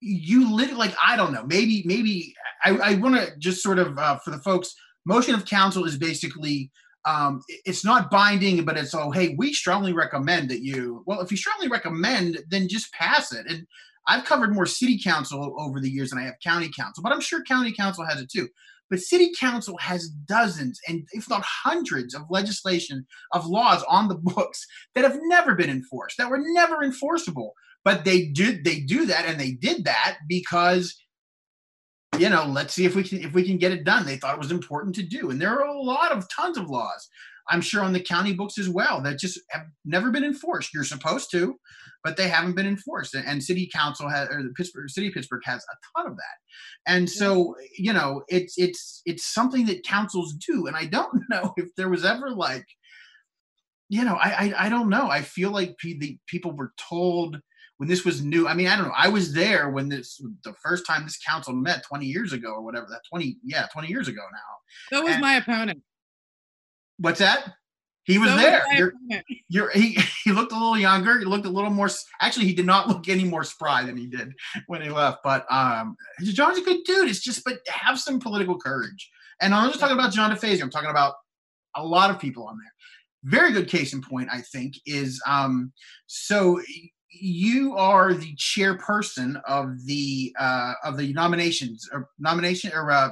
you literally like i don't know maybe maybe i, I want to just sort of uh, for the folks motion of council is basically um, it's not binding, but it's oh hey, we strongly recommend that you. Well, if you strongly recommend, then just pass it. And I've covered more city council over the years than I have county council, but I'm sure county council has it too. But city council has dozens and if not hundreds of legislation of laws on the books that have never been enforced, that were never enforceable. But they did they do that and they did that because you know, let's see if we can if we can get it done. They thought it was important to do, and there are a lot of tons of laws. I'm sure on the county books as well that just have never been enforced. You're supposed to, but they haven't been enforced. And city council has, or the Pittsburgh city of Pittsburgh has a ton of that. And so, you know, it's it's it's something that councils do. And I don't know if there was ever like, you know, I I, I don't know. I feel like the people were told when this was new. I mean, I don't know. I was there when this the first time this council met 20 years ago or whatever. That 20, yeah, 20 years ago now. That was and, my opponent. What's that? He was so there. Was you're, you're, he, he looked a little younger. He looked a little more. Actually, he did not look any more spry than he did when he left. But um, John's a good dude. It's just, but have some political courage. And I'm not just talking about John DeFazio. I'm talking about a lot of people on there very good case in point, I think, is um, so you are the chairperson of the uh, of the nominations or nomination or uh,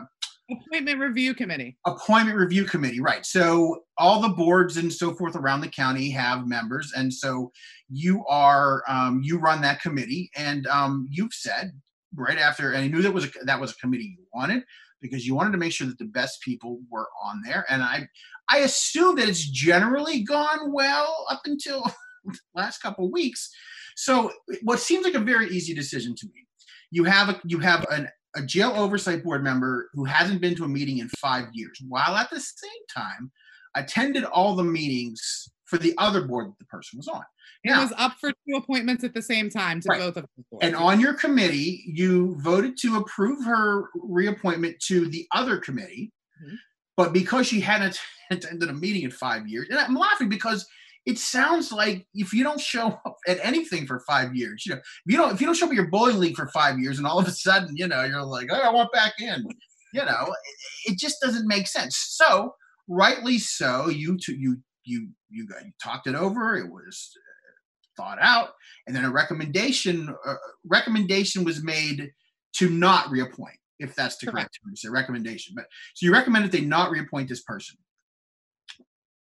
appointment review committee. Appointment review committee, right? So all the boards and so forth around the county have members, and so you are um, you run that committee, and um, you've said right after, and I knew that was a, that was a committee you wanted because you wanted to make sure that the best people were on there, and I I assume that it's generally gone well up until last couple weeks. So what seems like a very easy decision to me. You have a you have an, a jail oversight board member who hasn't been to a meeting in five years, while at the same time attended all the meetings for the other board that the person was on. It now, was up for two appointments at the same time to right. both of them. And on your committee, you voted to approve her reappointment to the other committee. Mm-hmm. But because she hadn't attended a meeting in five years, and I'm laughing because it sounds like if you don't show up at anything for five years, you know, if you don't if you don't show up at your bowling league for five years, and all of a sudden, you know, you're like, oh, I want back in, you know, it, it just doesn't make sense. So, rightly so, you to you you you got you talked it over. It was uh, thought out, and then a recommendation uh, recommendation was made to not reappoint if that's the correct term. It's a recommendation. But so you recommended they not reappoint this person.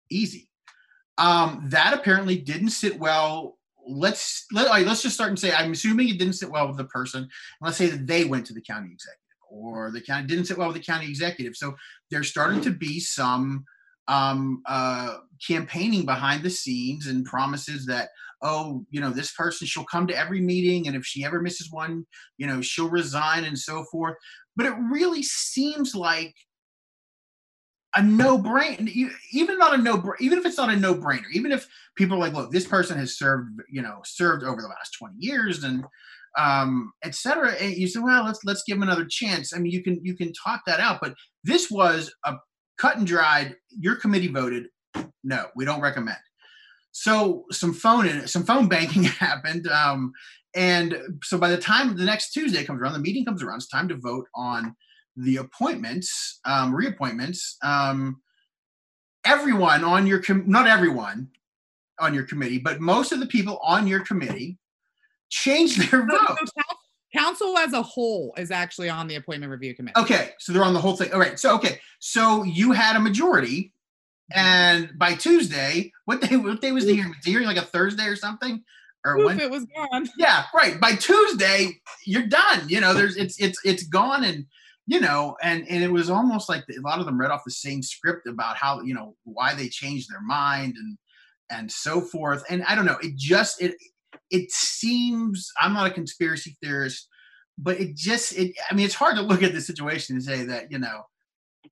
Easy. Um, that apparently didn't sit well. Let's let right, let's just start and say I'm assuming it didn't sit well with the person. Let's say that they went to the county executive or the county didn't sit well with the county executive. So there's starting to be some um, uh, campaigning behind the scenes and promises that oh you know this person she'll come to every meeting and if she ever misses one you know she'll resign and so forth but it really seems like a no brain even not a no even if it's not a no brainer even if people are like look this person has served you know served over the last 20 years and um you say well let's let's give them another chance. I mean you can you can talk that out but this was a cut and dried your committee voted no we don't recommend. So some phone in, some phone banking happened um and so by the time the next tuesday comes around the meeting comes around it's time to vote on the appointments, um, reappointments, um, everyone on your com- not everyone on your committee, but most of the people on your committee changed their vote. council as a whole is actually on the appointment review committee. Okay, so they're on the whole thing. All right, so okay, so you had a majority, mm-hmm. and by Tuesday, what day? What day was the hearing? Was the hearing like a Thursday or something? Or Oof, when it was gone. Yeah, right. By Tuesday, you're done. You know, there's it's it's it's gone and you know, and and it was almost like a lot of them read off the same script about how you know why they changed their mind and and so forth. And I don't know, it just it it seems I'm not a conspiracy theorist, but it just it I mean it's hard to look at the situation and say that you know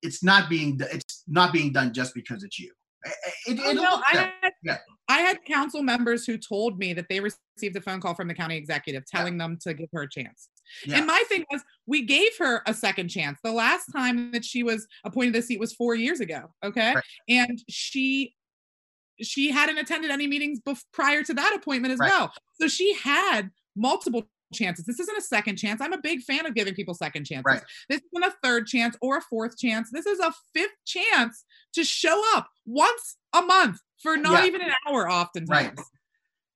it's not being it's not being done just because it's you. It, it, oh, no, I had, yeah. I had council members who told me that they received a phone call from the county executive telling yeah. them to give her a chance. Yeah. And my thing was, we gave her a second chance. The last time that she was appointed to the seat was four years ago. Okay. Right. And she she hadn't attended any meetings bef- prior to that appointment as right. well. So she had multiple chances. This isn't a second chance. I'm a big fan of giving people second chances. Right. This isn't a third chance or a fourth chance. This is a fifth chance to show up once a month for not yeah. even an hour, oftentimes.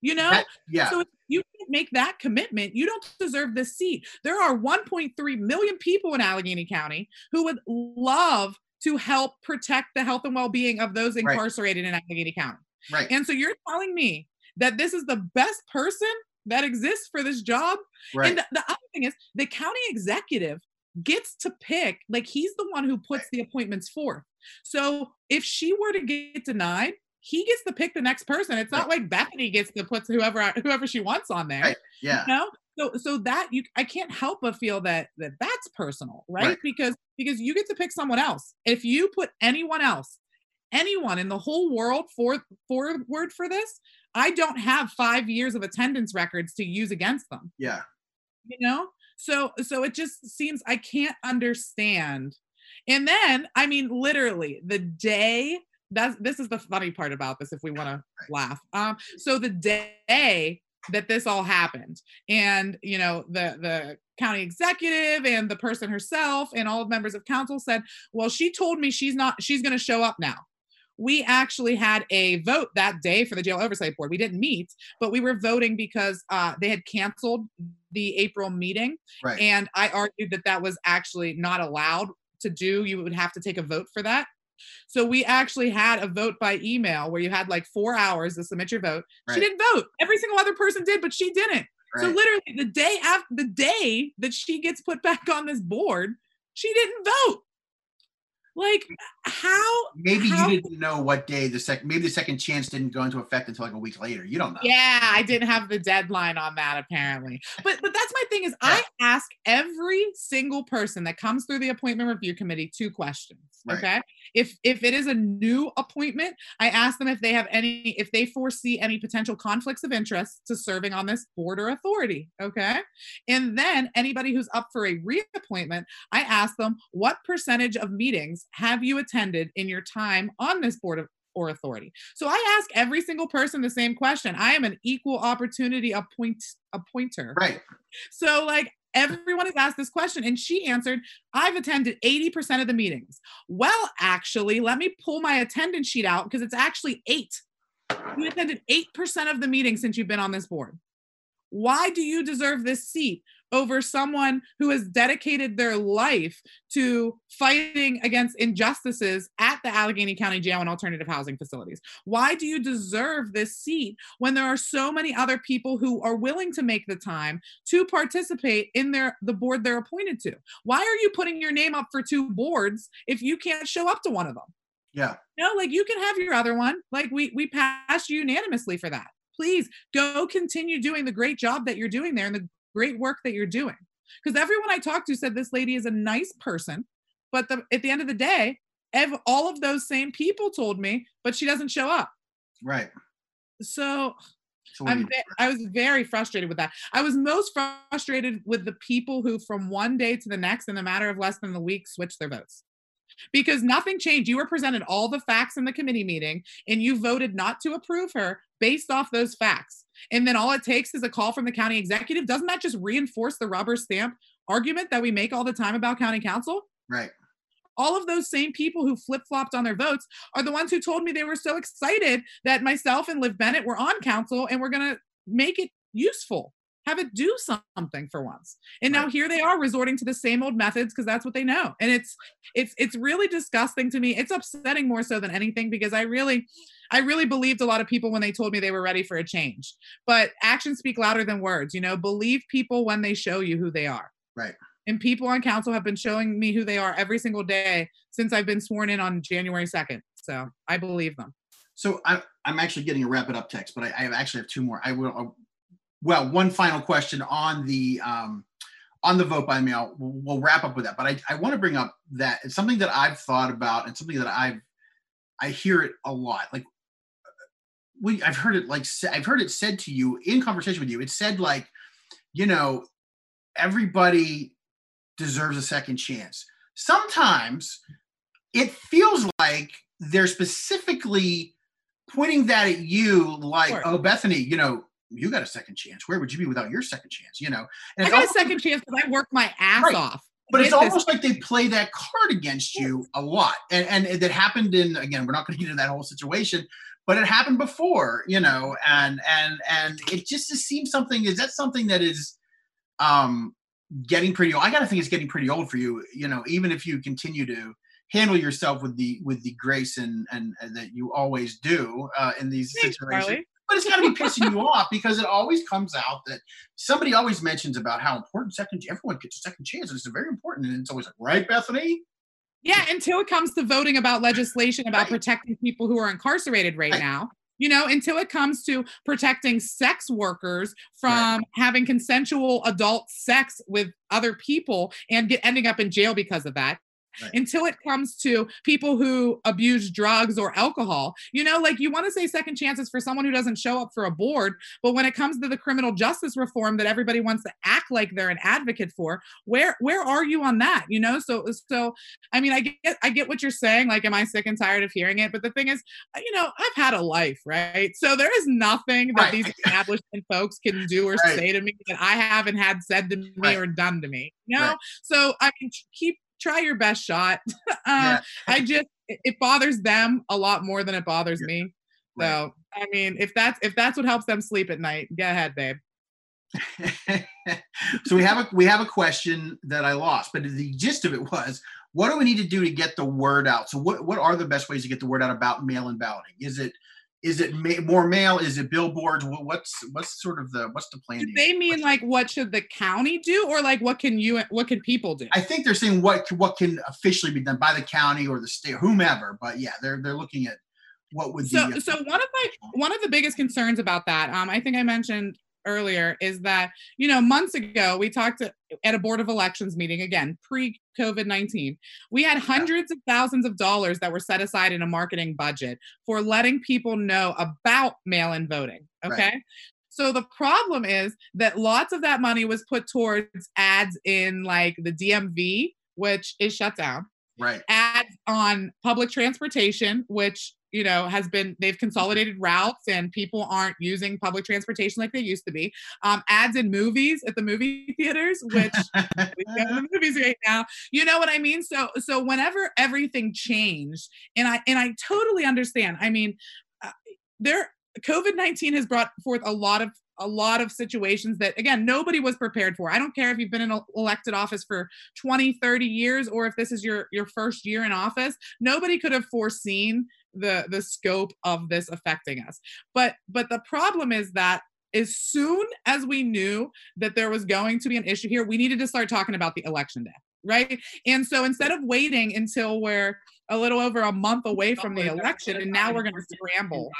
You know? That, yeah. So you make that commitment, you don't deserve this seat. There are 1.3 million people in Allegheny County who would love to help protect the health and well-being of those incarcerated right. in Allegheny County. Right. And so you're telling me that this is the best person that exists for this job. Right. And the, the other thing is the county executive gets to pick, like he's the one who puts the appointments forth. So if she were to get denied, he gets to pick the next person. It's not right. like Bethany gets to put whoever whoever she wants on there. Right. Yeah. You know? So so that you I can't help but feel that that that's personal, right? right? Because because you get to pick someone else. If you put anyone else, anyone in the whole world for forward for this, I don't have 5 years of attendance records to use against them. Yeah. You know? So so it just seems I can't understand. And then I mean literally the day that's this is the funny part about this if we want to laugh um so the day that this all happened and you know the the county executive and the person herself and all of members of council said well she told me she's not she's going to show up now we actually had a vote that day for the jail oversight board. We didn't meet, but we were voting because uh, they had canceled the April meeting. Right. And I argued that that was actually not allowed to do. You would have to take a vote for that. So we actually had a vote by email where you had like four hours to submit your vote. Right. She didn't vote. Every single other person did, but she didn't. So literally the day after the day that she gets put back on this board, she didn't vote. Like how Maybe how- you didn't know what day the second. Maybe the second chance didn't go into effect until like a week later. You don't know. Yeah, I didn't have the deadline on that apparently. But but that's my thing is I ask every single person that comes through the appointment review committee two questions. Right. Okay. If if it is a new appointment, I ask them if they have any if they foresee any potential conflicts of interest to serving on this board or authority. Okay. And then anybody who's up for a reappointment, I ask them what percentage of meetings have you attended in your time on this board of or authority. So I ask every single person the same question. I am an equal opportunity appoint appointer. Right. So like everyone has asked this question and she answered, I've attended 80% of the meetings. Well, actually, let me pull my attendance sheet out because it's actually 8. You attended 8% of the meetings since you've been on this board. Why do you deserve this seat over someone who has dedicated their life to fighting against injustices at the Allegheny County Jail and alternative housing facilities? Why do you deserve this seat when there are so many other people who are willing to make the time to participate in their the board they're appointed to? Why are you putting your name up for two boards if you can't show up to one of them? Yeah. No, like you can have your other one. Like we we passed unanimously for that. Please go continue doing the great job that you're doing there and the great work that you're doing. Because everyone I talked to said this lady is a nice person, but the, at the end of the day, ev- all of those same people told me, but she doesn't show up. Right. So So I'm I was very frustrated with that. I was most frustrated with the people who, from one day to the next, in a matter of less than a week, switched their votes. Because nothing changed. You were presented all the facts in the committee meeting and you voted not to approve her based off those facts. And then all it takes is a call from the county executive. Doesn't that just reinforce the rubber stamp argument that we make all the time about county council? right. all of those same people who flip flopped on their votes are the ones who told me they were so excited that myself and Liv Bennett were on council and we're going to make it useful, have it do something for once. And now here they are resorting to the same old methods because that's what they know. And it's it's it's really disgusting to me. It's upsetting more so than anything because I really I really believed a lot of people when they told me they were ready for a change. But actions speak louder than words, you know, believe people when they show you who they are. Right. And people on council have been showing me who they are every single day since I've been sworn in on January 2nd. So I believe them. So I'm I'm actually getting a wrap it up text, but I, I actually have two more. I will. Well, one final question on the um, on the vote by mail. We'll, we'll wrap up with that, but I, I want to bring up that it's something that I've thought about and something that I've I hear it a lot. Like we, I've heard it like I've heard it said to you in conversation with you. It said like, you know, everybody deserves a second chance. Sometimes it feels like they're specifically pointing that at you, like, oh, Bethany, you know, you got a second chance. Where would you be without your second chance? You know, and I got a second chance because I worked my ass Right. off. but it's with this. almost like they play that card against you a lot, and and that happened in again. We're not going to get into that whole situation, but it happened before, you know, and and and it just seems something. Is that something that is um getting pretty old? I got to think it's getting pretty old for you, you know, even if you continue to handle yourself with the with the grace and and, and that you always do uh, in these Thanks, situations Charlie. But it's got to be pissing you off because it always comes out that somebody always mentions about how important second everyone gets a second chance and it's very important and it's always like right bethany Yeah, until it comes to voting about legislation about Right. protecting people who are incarcerated right Right. now. You know, until it comes to protecting sex workers from having consensual adult sex with other people and get, ending up in jail because of that. Right. Until it comes to people who abuse drugs or alcohol, you know, like you want to say second chances for someone who doesn't show up for a board, but when it comes to the criminal justice reform that everybody wants to act like they're an advocate for, where where are you on that? You know, so so I mean, I get I get what you're saying. Like, am I sick and tired of hearing it? But the thing is, uh, you know, I've had a life, right? So there is nothing that Right. these establishment folks can do or Right. say to me that I haven't had said to me Right. or done to me. You know? So I mean, keep try your best shot. uh, Yeah. I just it bothers them a lot more than it bothers me. Right. So I mean, if that's if that's what helps them sleep at night, go ahead, babe. so we have a we have a question that I lost, but the gist of it was, what do we need to do to get the word out? So what what are the best ways to get the word out about mail-in balloting? Is it is it ma- more mail? Is it billboards? What, what's what's sort of the what's the plan? Do they mean like what should the county do, or like what can you what can people do? I think they're saying what what can officially be done by the county or the state, whomever. But yeah, they're they're looking at what would so be. so one of my one of the biggest concerns about that um i think i mentioned earlier is that you know months ago we talked to, at a board of elections meeting again pre covid-19 we had hundreds of thousands of dollars that were set aside in a marketing budget for letting people know about mail-in voting okay Right. So the problem is that lots of that money was put towards ads in like the DMV, which is shut down right. ads on public transportation, which you know has been they've consolidated routes and people aren't using public transportation like they used to be. Um, ads in movies at the movie theaters, which the movies right now. You know what I mean? So so whenever everything changed, and I and I totally understand. I mean, uh, there COVID nineteen has brought forth a lot of a lot of situations that again nobody was prepared for. I don't care if you've been in elected office for 20, 30 years or if this is your your first year in office. Nobody could have foreseen the the scope of this affecting us. But but the problem is that as soon as we knew that there was going to be an issue here, we needed to start talking about the election day, right? And so instead of waiting until we're a little over a month away from the election, and now we're going to scramble.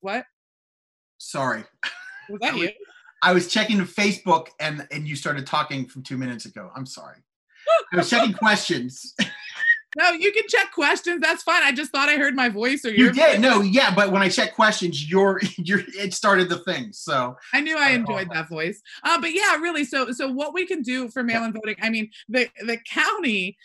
What Sorry, was that? You? I was checking Facebook and and you started talking from two minutes ago. I'm sorry. I was checking questions. No, you can check questions. That's fine. I just thought I heard my voice or your You did no, yeah, but when I checked questions, your your it started the thing. So I knew I enjoyed that voice. Uh, but yeah, really. So so what we can do for mail-in voting? I mean, the the county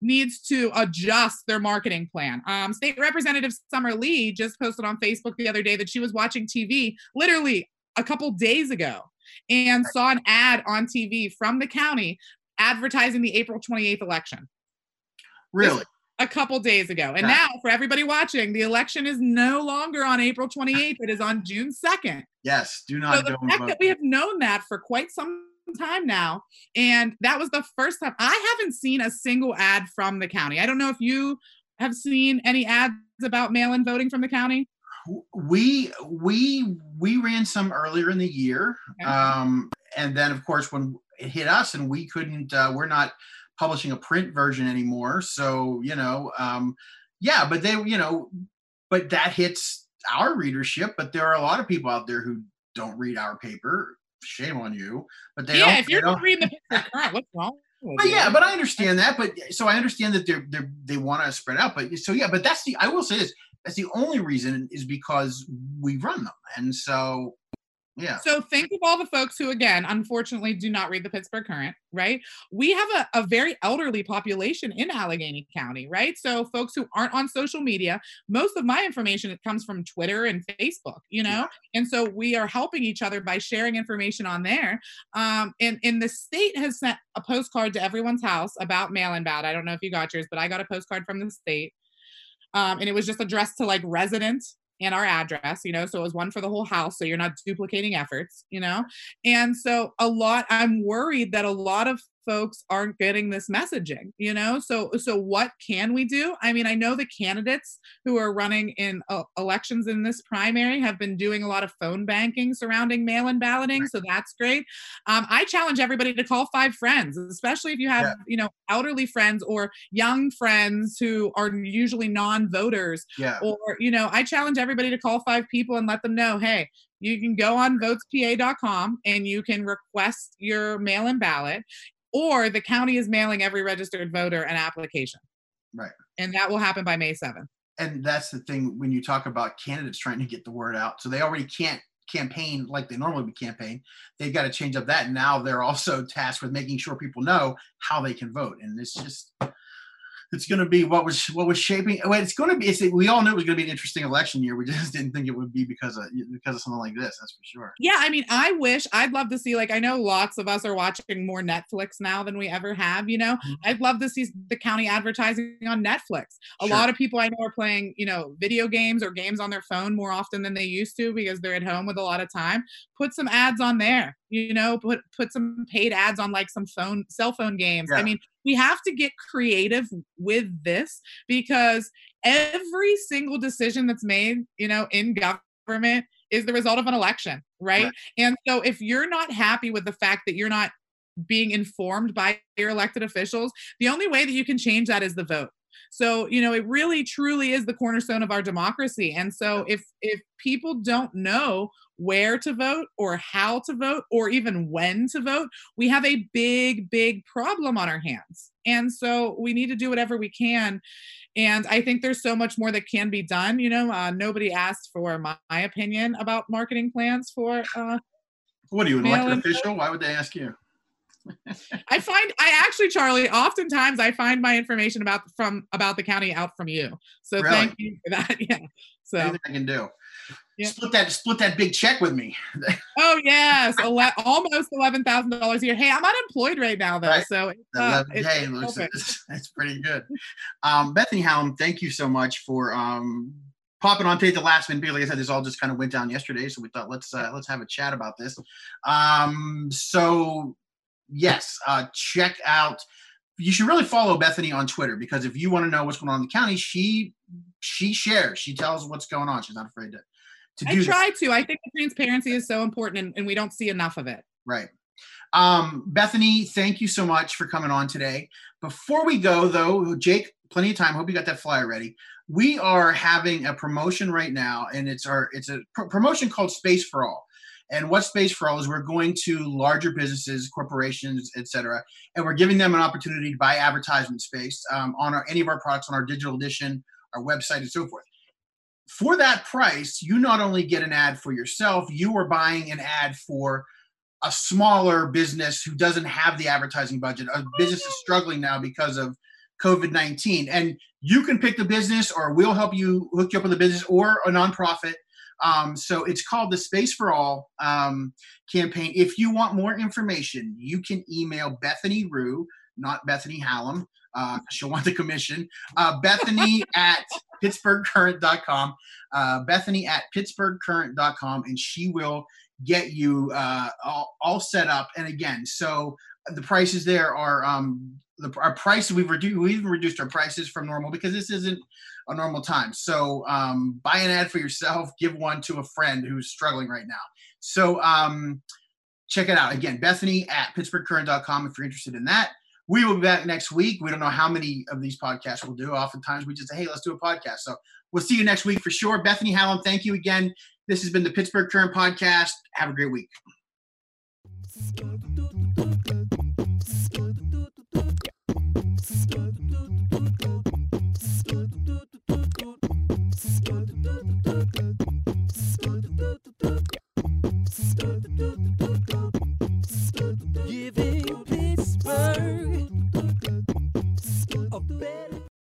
needs to adjust their marketing plan. Um, State Representative Summer Lee just posted on Facebook the other day that she was watching TV literally a couple days ago and saw an ad on TV from the county advertising the April 28th election really, a couple days ago. And Yeah. now, for everybody watching, the election is no longer on April 28th. It is on June 2nd. yes, do not. So the go fact vote. that we have known that for quite some time now, and that was the first time I haven't seen a single ad from the county. I don't know if you have seen any ads about mail-in voting from the county. we we we ran some earlier in the year Okay. um and then of course when it hit us and we couldn't uh, we're not publishing a print version anymore so you know um yeah but they you know but that hits our readership but there are a lot of people out there who don't read our paper shame on you but they yeah, if you're don't- reading the Current, what's wrong? But yeah, but I understand that. But so I understand that they're they they want to spread out. But so yeah, but that's the I will say this. That's the only reason is because we run them, and so yeah, So think of all the folks who, again, unfortunately, do not read the Pittsburgh Current, right? We have a, a very elderly population in Allegheny County, right? So folks who aren't on social media, most of my information it comes from Twitter and Facebook, you know, and so we are helping each other by sharing information on there. Um, and and the state has sent a postcard to everyone's house about mail-in ballot. I don't know if you got yours, but I got a postcard from the state, um, and it was just addressed to like residents and our address, you know, so it was one for the whole house. So you're not duplicating efforts, you know? And so a lot, I'm worried that a lot of folks aren't getting this messaging, you know? So, so what can we do? I mean, I know the candidates who are running in uh, elections in this primary have been doing a lot of phone banking surrounding mail-in balloting. So that's great. Um, I challenge everybody to call five friends, especially if you have, Yeah. you know, elderly friends or young friends who are usually non-voters yeah, or you know i challenge everybody to call five people and let them know hey you can go on votespa.com and you can request your mail-in ballot or the county is mailing every registered voter an application Right. and that will happen by may 7th and that's the thing when you talk about candidates trying to get the word out. So they already can't campaign like they normally would campaign. They've got to change up that. And now they're also tasked with making sure people know how they can vote. And it's just it's going to be what was what was shaping. Well, it's going to be. It's, we all knew it was going to be an interesting election year. We just didn't think it would be because of because of something like this. That's for sure. Yeah, I mean, I wish I'd love to see. Like, I know lots of us are watching more Netflix now than we ever have. You know, mm-hmm. I'd love to see the county advertising on Netflix. A sure. lot of people I know are playing, you know, video games or games on their phone more often than they used to because they're at home with a lot of time. Put some ads on there. You know, put put some paid ads on like some phone cell phone games. Yeah. I mean, we have to get creative with this because every single decision that's made, you know, in government is the result of an election, right? right? And so if you're not happy with the fact that you're not being informed by your elected officials, the only way that you can change that is the vote. So, you know, it really truly is the cornerstone of our democracy. And so if if people don't know where to vote or how to vote or even when to vote, we have a big, big problem on our hands. And so we need to do whatever we can. And I think there's so much more that can be done. You know, uh, nobody asked for my, my, opinion about marketing plans for. Uh, what are you, an elected official? Why would they ask you? I find I actually, Charlie, oftentimes I find my information about from about the county out from you. So really? thank you for that. Yeah. So Anything I can do. Split that split that big check with me. oh yes, Ele- almost eleven thousand dollars a year. Hey, I'm unemployed right now though, right. so uh, it's, hey, looks, it's, it's, pretty good. Um, Bethany Hallam, thank you so much for um, popping on at the last minute. Like I said, this all just kind of went down yesterday, so we thought let's uh, let's have a chat about this. Um, so yes, uh, check out. You should really follow Bethany on Twitter because if you want to know what's going on in the county, she she shares. She tells what's going on. She's not afraid to to do. I try that. to. I think transparency is so important, and, and we don't see enough of it. Right. Um, Bethany, thank you so much for coming on today. Before we go, though, Jake, plenty of time. Hope you got that flyer ready. We are having a promotion right now, and it's our it's a pr- promotion called Space for All. And what Space for All is, we're going to larger businesses, corporations, etc., and we're giving them an opportunity to buy advertisement space um, on our, any of our products on our digital edition, our website, and so forth. For that price, you not only get an ad for yourself, you are buying an ad for a smaller business who doesn't have the advertising budget. A business is struggling now because of COVID 19. And you can pick the business, or we'll help you hook you up with a business or a nonprofit um, so it's called the Space for All um, campaign. If you want more information, you can email Bethany Rue, not Bethany Hallam. Uh, she'll want the commission. Uh, Bethany at pittsburghcurrent.com. Uh, Bethany at pittsburghcurrent.com, and she will get you uh, all, all set up. And again, so the prices there are um, the our price we've reduced we've reduced our prices from normal because this isn't a normal time. So um, buy an ad for yourself, give one to a friend who's struggling right now. So um, check it out again, Bethany at pittsburghcurrent.com if you're interested in that we will be back next week. We don't know how many of these podcasts we'll do. Oftentimes we just say, hey, let's do a podcast. So we'll see you next week for sure. Bethany Hallam, thank you again. This has been the Pittsburgh Current Podcast. Have a great week. Giving Pittsburgh